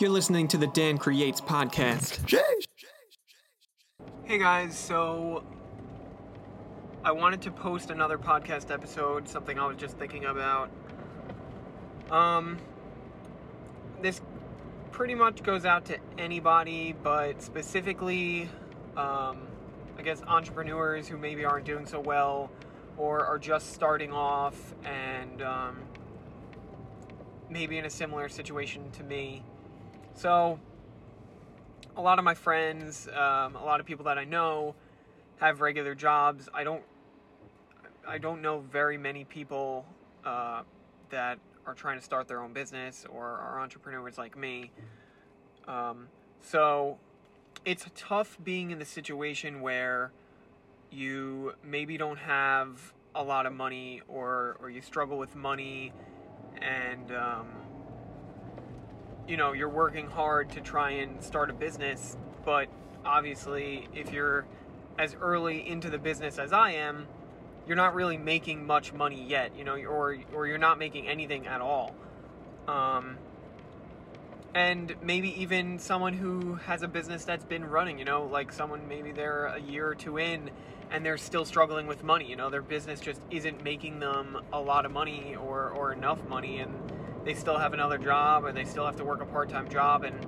You're listening to the Dan Creates podcast. Hey guys, so I wanted to post another podcast episode, something I was just thinking about. Um, this pretty much goes out to anybody, but specifically, um, I guess entrepreneurs who maybe aren't doing so well or are just starting off and um, maybe in a similar situation to me. So, a lot of my friends, um, a lot of people that I know have regular jobs. I don't, I don't know very many people uh, that are trying to start their own business or are entrepreneurs like me. Um, so, it's tough being in the situation where you maybe don't have a lot of money or or you struggle with money and um, you know you're working hard to try and start a business but obviously if you're as early into the business as I am you're not really making much money yet you know or or you're not making anything at all. Um, and maybe even someone who has a business that's been running you know like someone maybe they're a year or two in and they're still struggling with money you know their business just isn't making them a lot of money or or enough money and they still have another job and they still have to work a part-time job and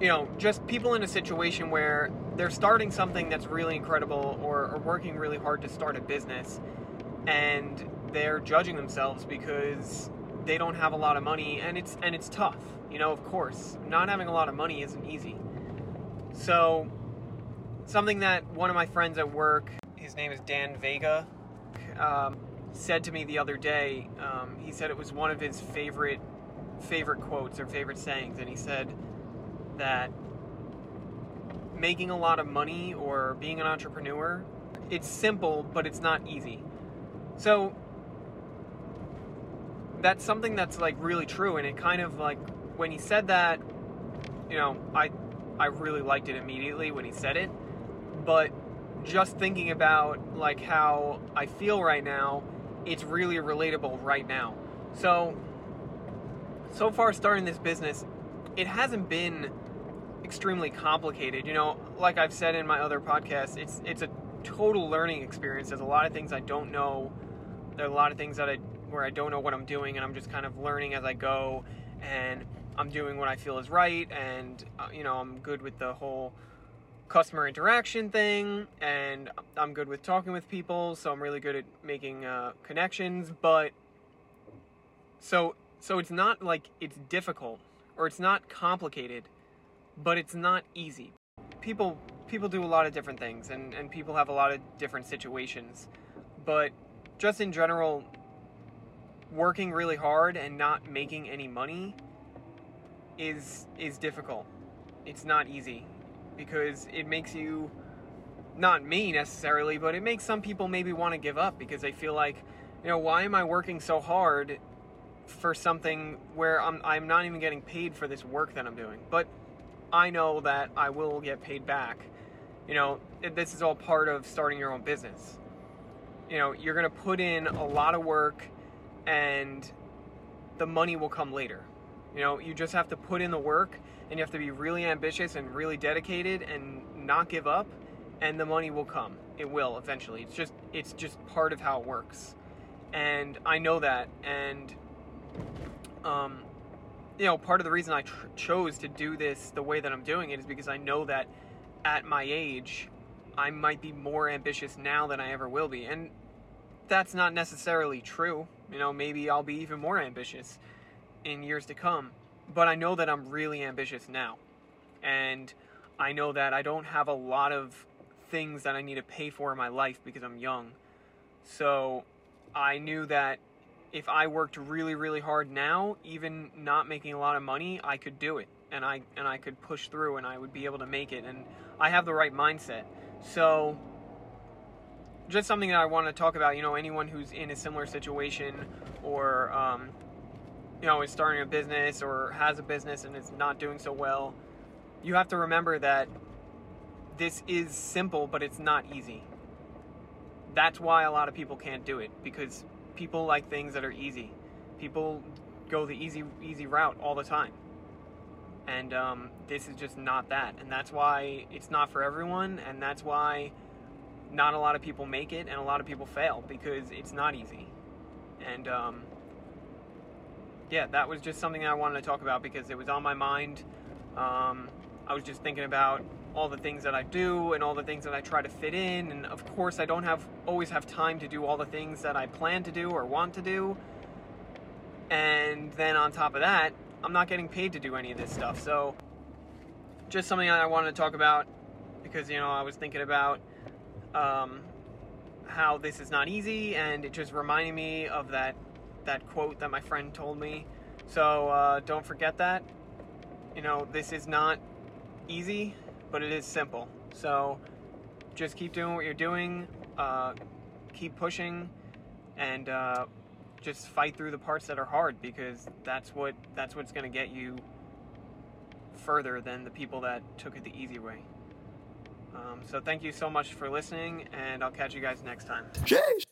you know just people in a situation where they're starting something that's really incredible or, or working really hard to start a business and they're judging themselves because they don't have a lot of money and it's and it's tough you know of course. Not having a lot of money isn't easy. So something that one of my friends at work his name is dan vega um, said to me the other day um, he said it was one of his favorite favorite quotes or favorite sayings and he said that making a lot of money or being an entrepreneur it's simple but it's not easy. So that's something that's like really true and it kind of like when he said that you know i i really liked it immediately when he said it but just thinking about like how i feel right now it's really relatable right now. So so far starting this business it hasn't been extremely complicated you know like i've said in my other podcasts it's it's a total learning experience. There's a lot of things i don't know. There are a lot of things that i where I don't know what I'm doing and I'm just kind of learning as I go and I'm doing what I feel is right and uh, you know I'm good with the whole customer interaction thing and I'm good with talking with people so I'm really good at making uh, connections but so so it's not like it's difficult or it's not complicated but it's not easy. People people do a lot of different things and and people have a lot of different situations but just in general working really hard and not making any money is is difficult. It's not easy because it makes you not me necessarily, but it makes some people maybe want to give up because they feel like, you know, why am I working so hard for something where I'm I'm not even getting paid for this work that I'm doing. But I know that I will get paid back. You know, this is all part of starting your own business. You know, you're going to put in a lot of work and the money will come later. You know, you just have to put in the work and you have to be really ambitious and really dedicated and not give up and the money will come. It will eventually. It's just it's just part of how it works. And I know that and um you know, part of the reason I tr- chose to do this the way that I'm doing it is because I know that at my age I might be more ambitious now than I ever will be. And that's not necessarily true. You know, maybe I'll be even more ambitious in years to come. But I know that I'm really ambitious now. And I know that I don't have a lot of things that I need to pay for in my life because I'm young. So I knew that if I worked really, really hard now, even not making a lot of money, I could do it. And I and I could push through and I would be able to make it. And I have the right mindset. So just something that I want to talk about. You know, anyone who's in a similar situation or, um, you know, is starting a business or has a business and is not doing so well, you have to remember that this is simple, but it's not easy. That's why a lot of people can't do it because people like things that are easy. People go the easy easy route all the time. And um, this is just not that, and that's why it's not for everyone, and that's why not a lot of people make it and a lot of people fail because it's not easy. And um, yeah, that was just something I wanted to talk about because it was on my mind. Um, I was just thinking about all the things that I do and all the things that I try to fit in, and of course, I don't have always have time to do all the things that I plan to do or want to do. And then on top of that, I'm not getting paid to do any of this stuff. So, just something I wanted to talk about because you know I was thinking about um, how this is not easy, and it just reminded me of that that quote that my friend told me. So uh, don't forget that. You know, this is not easy, but it is simple. So just keep doing what you're doing, uh, keep pushing, and uh, just fight through the parts that are hard because that's what that's what's going to get you further than the people that took it the easy way. Um, so thank you so much for listening, and I'll catch you guys next time. Jeez.